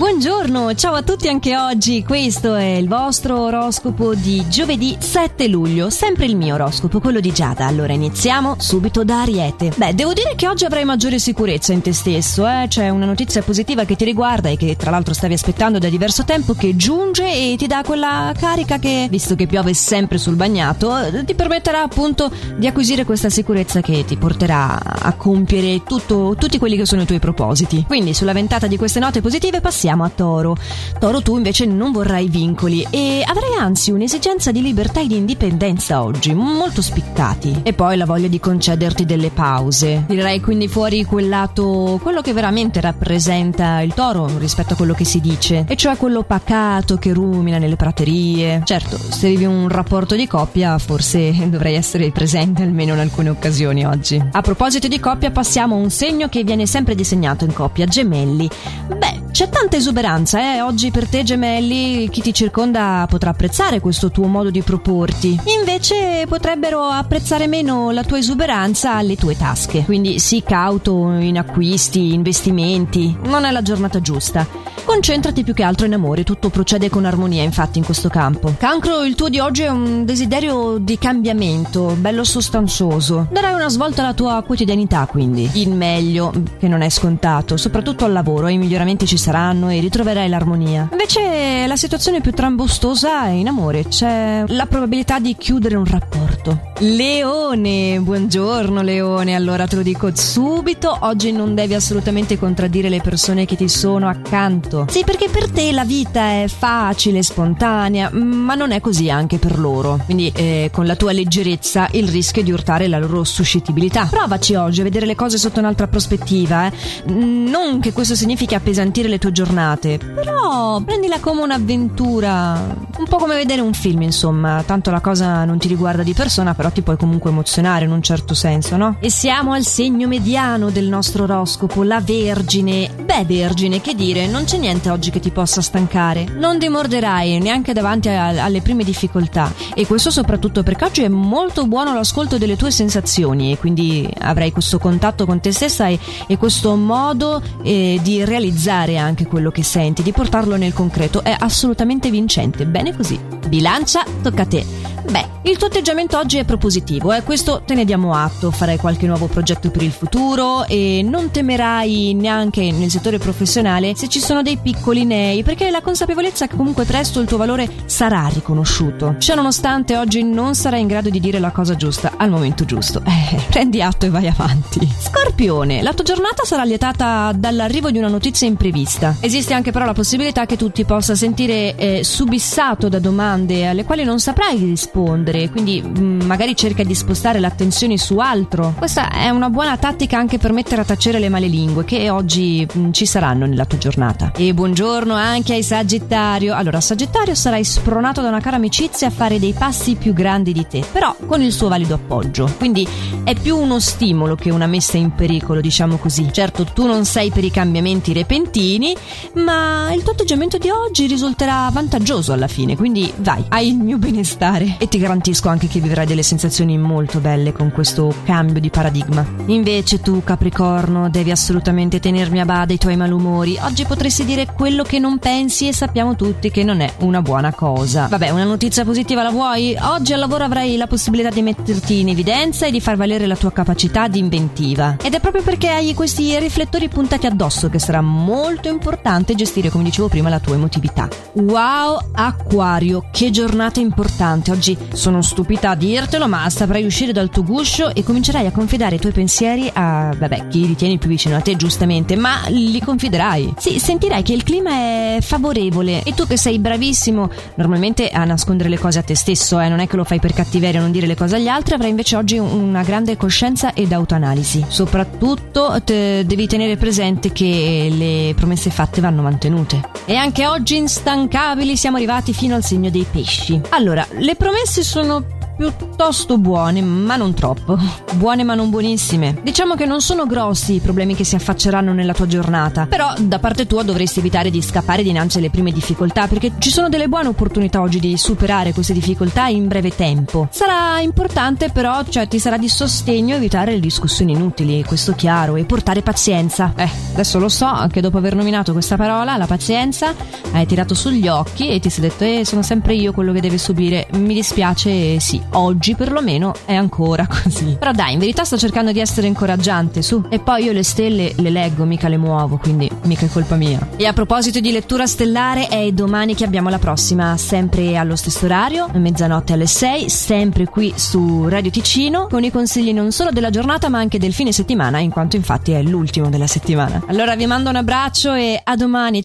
Buongiorno, ciao a tutti anche oggi. Questo è il vostro oroscopo di giovedì 7 luglio, sempre il mio oroscopo, quello di Giada. Allora iniziamo subito da Ariete. Beh, devo dire che oggi avrai maggiore sicurezza in te stesso, eh? C'è una notizia positiva che ti riguarda e che tra l'altro stavi aspettando da diverso tempo che giunge e ti dà quella carica che, visto che piove sempre sul bagnato, ti permetterà appunto di acquisire questa sicurezza che ti porterà a compiere tutto, tutti quelli che sono i tuoi propositi. Quindi sulla ventata di queste note positive passiamo a Toro. Toro, tu invece non vorrai vincoli e avrai anzi un'esigenza di libertà e di indipendenza oggi, molto spiccati. E poi la voglia di concederti delle pause. Tirerai quindi fuori quel lato, quello che veramente rappresenta il Toro rispetto a quello che si dice, e cioè quello pacato che rumina nelle praterie. Certo, se vivi un rapporto di coppia, forse dovrai essere presente almeno in alcune occasioni oggi. A proposito di coppia, passiamo a un segno che viene sempre disegnato in coppia, gemelli. Beh, c'è tanta esuberanza, eh? Oggi per te, gemelli, chi ti circonda potrà apprezzare questo tuo modo di proporti. Invece potrebbero apprezzare meno la tua esuberanza alle tue tasche. Quindi sii cauto in acquisti, investimenti. Non è la giornata giusta. Concentrati più che altro in amore, tutto procede con armonia infatti in questo campo. Cancro, il tuo di oggi è un desiderio di cambiamento, bello sostanzoso. Darai una svolta alla tua quotidianità quindi. Il meglio, che non è scontato, soprattutto al lavoro, i miglioramenti ci saranno e ritroverai l'armonia. Invece la situazione più trambustosa è in amore, c'è la probabilità di chiudere un rapporto. Leone, buongiorno Leone, allora te lo dico subito, oggi non devi assolutamente contraddire le persone che ti sono accanto. Sì, perché per te la vita è facile, spontanea, ma non è così anche per loro. Quindi eh, con la tua leggerezza il rischio di urtare la loro suscettibilità. Provaci oggi a vedere le cose sotto un'altra prospettiva, eh. Non che questo significhi appesantire le tue giornate, però prendila come un'avventura, un po' come vedere un film, insomma, tanto la cosa non ti riguarda di persona, però ti puoi comunque emozionare in un certo senso, no? E siamo al segno mediano del nostro oroscopo, la Vergine. Beh, Vergine, che dire, non c'è niente oggi che ti possa stancare. Non dimorderai neanche davanti a, alle prime difficoltà. E questo soprattutto perché oggi è molto buono l'ascolto delle tue sensazioni e quindi avrai questo contatto con te stessa e, e questo modo eh, di realizzare anche quello che senti, di portarlo nel concreto. È assolutamente vincente. Bene così. Bilancia, tocca a te. Beh, il tuo atteggiamento oggi è propositivo, eh? questo te ne diamo atto, farai qualche nuovo progetto per il futuro e non temerai neanche nel settore professionale se ci sono dei piccoli nei, perché hai la consapevolezza che comunque presto il tuo valore sarà riconosciuto. Ciò nonostante oggi non sarai in grado di dire la cosa giusta al momento giusto. Eh, prendi atto e vai avanti. Scorpione, la tua giornata sarà lietata dall'arrivo di una notizia imprevista. Esiste anche però la possibilità che tu ti possa sentire eh, subissato da domande alle quali non saprai rispondere rispondere, quindi mh, mm, magari cerca di spostare l'attenzione su altro. Questa è una buona tattica anche per mettere a tacere le male lingue che oggi mh, mm, ci saranno nella tua giornata. E buongiorno anche ai Sagittario. Allora, Sagittario sarai spronato da una cara amicizia a fare dei passi più grandi di te, però con il suo valido appoggio. Quindi è più uno stimolo che una messa in pericolo, diciamo così. Certo, tu non sei per i cambiamenti repentini, ma il tuo atteggiamento di oggi risulterà vantaggioso alla fine, quindi vai, hai il mio benestare e ti garantisco anche che vivrai delle sensazioni molto belle con questo cambio di paradigma. Invece tu, Capricorno, devi assolutamente tenermi a bada i tuoi malumori. Oggi potresti dire quello che non pensi e sappiamo tutti che non è una buona cosa. Vabbè, una notizia positiva la vuoi? Oggi al lavoro avrai la possibilità di metterti in evidenza e di far valere la tua capacità di inventiva. Ed è proprio perché hai questi riflettori puntati addosso che sarà molto importante gestire, come dicevo prima, la tua emotività. Wow, Acquario, che giornata importante. Oggi sono stupita a dirtelo, ma saprai uscire dal tuo guscio e comincerai a confidare i tuoi pensieri a, vabbè, chi ritieni più vicino a te, giustamente, ma li confiderai. Sì, sentirai che il clima è favorevole e tu che sei bravissimo normalmente a nascondere le cose a te stesso, eh, non è che lo fai per cattiveria, non dire le cose agli altri, avrai invece oggi una grande coscienza ed autoanalisi. Soprattutto te, devi tenere presente che le promesse fatte vanno mantenute. E anche oggi instancabili siamo arrivati fino al segno dei pesci. Allora, le promesse sono piuttosto buone, ma non troppo. Buone ma non buonissime. Diciamo che non sono grossi i problemi che si affacceranno nella tua giornata, però da parte tua dovresti evitare di scappare dinanzi alle prime difficoltà, perché ci sono delle buone opportunità oggi di superare queste difficoltà in breve tempo. Sarà importante però, cioè ti sarà di sostegno evitare le discussioni inutili, questo chiaro, e portare pazienza. Eh, adesso lo so che dopo aver nominato questa parola, la pazienza, hai tirato sugli occhi e ti sei detto, eh, sono sempre io quello che deve subire. Mi dispiace, sì, oggi perlomeno è ancora così. Però dai, in verità sto cercando di essere incoraggiante, su. E poi io le stelle le leggo, mica le muovo, quindi mica è colpa mia. E a proposito di lettura stellare, è domani che abbiamo la prossima, sempre allo stesso orario, mezzanotte alle 6, sempre qui su Radio Ticino, con i consigli non solo della giornata ma anche del fine settimana, in quanto infatti è l'ultimo della settimana. Allora vi mando un abbraccio e a domani.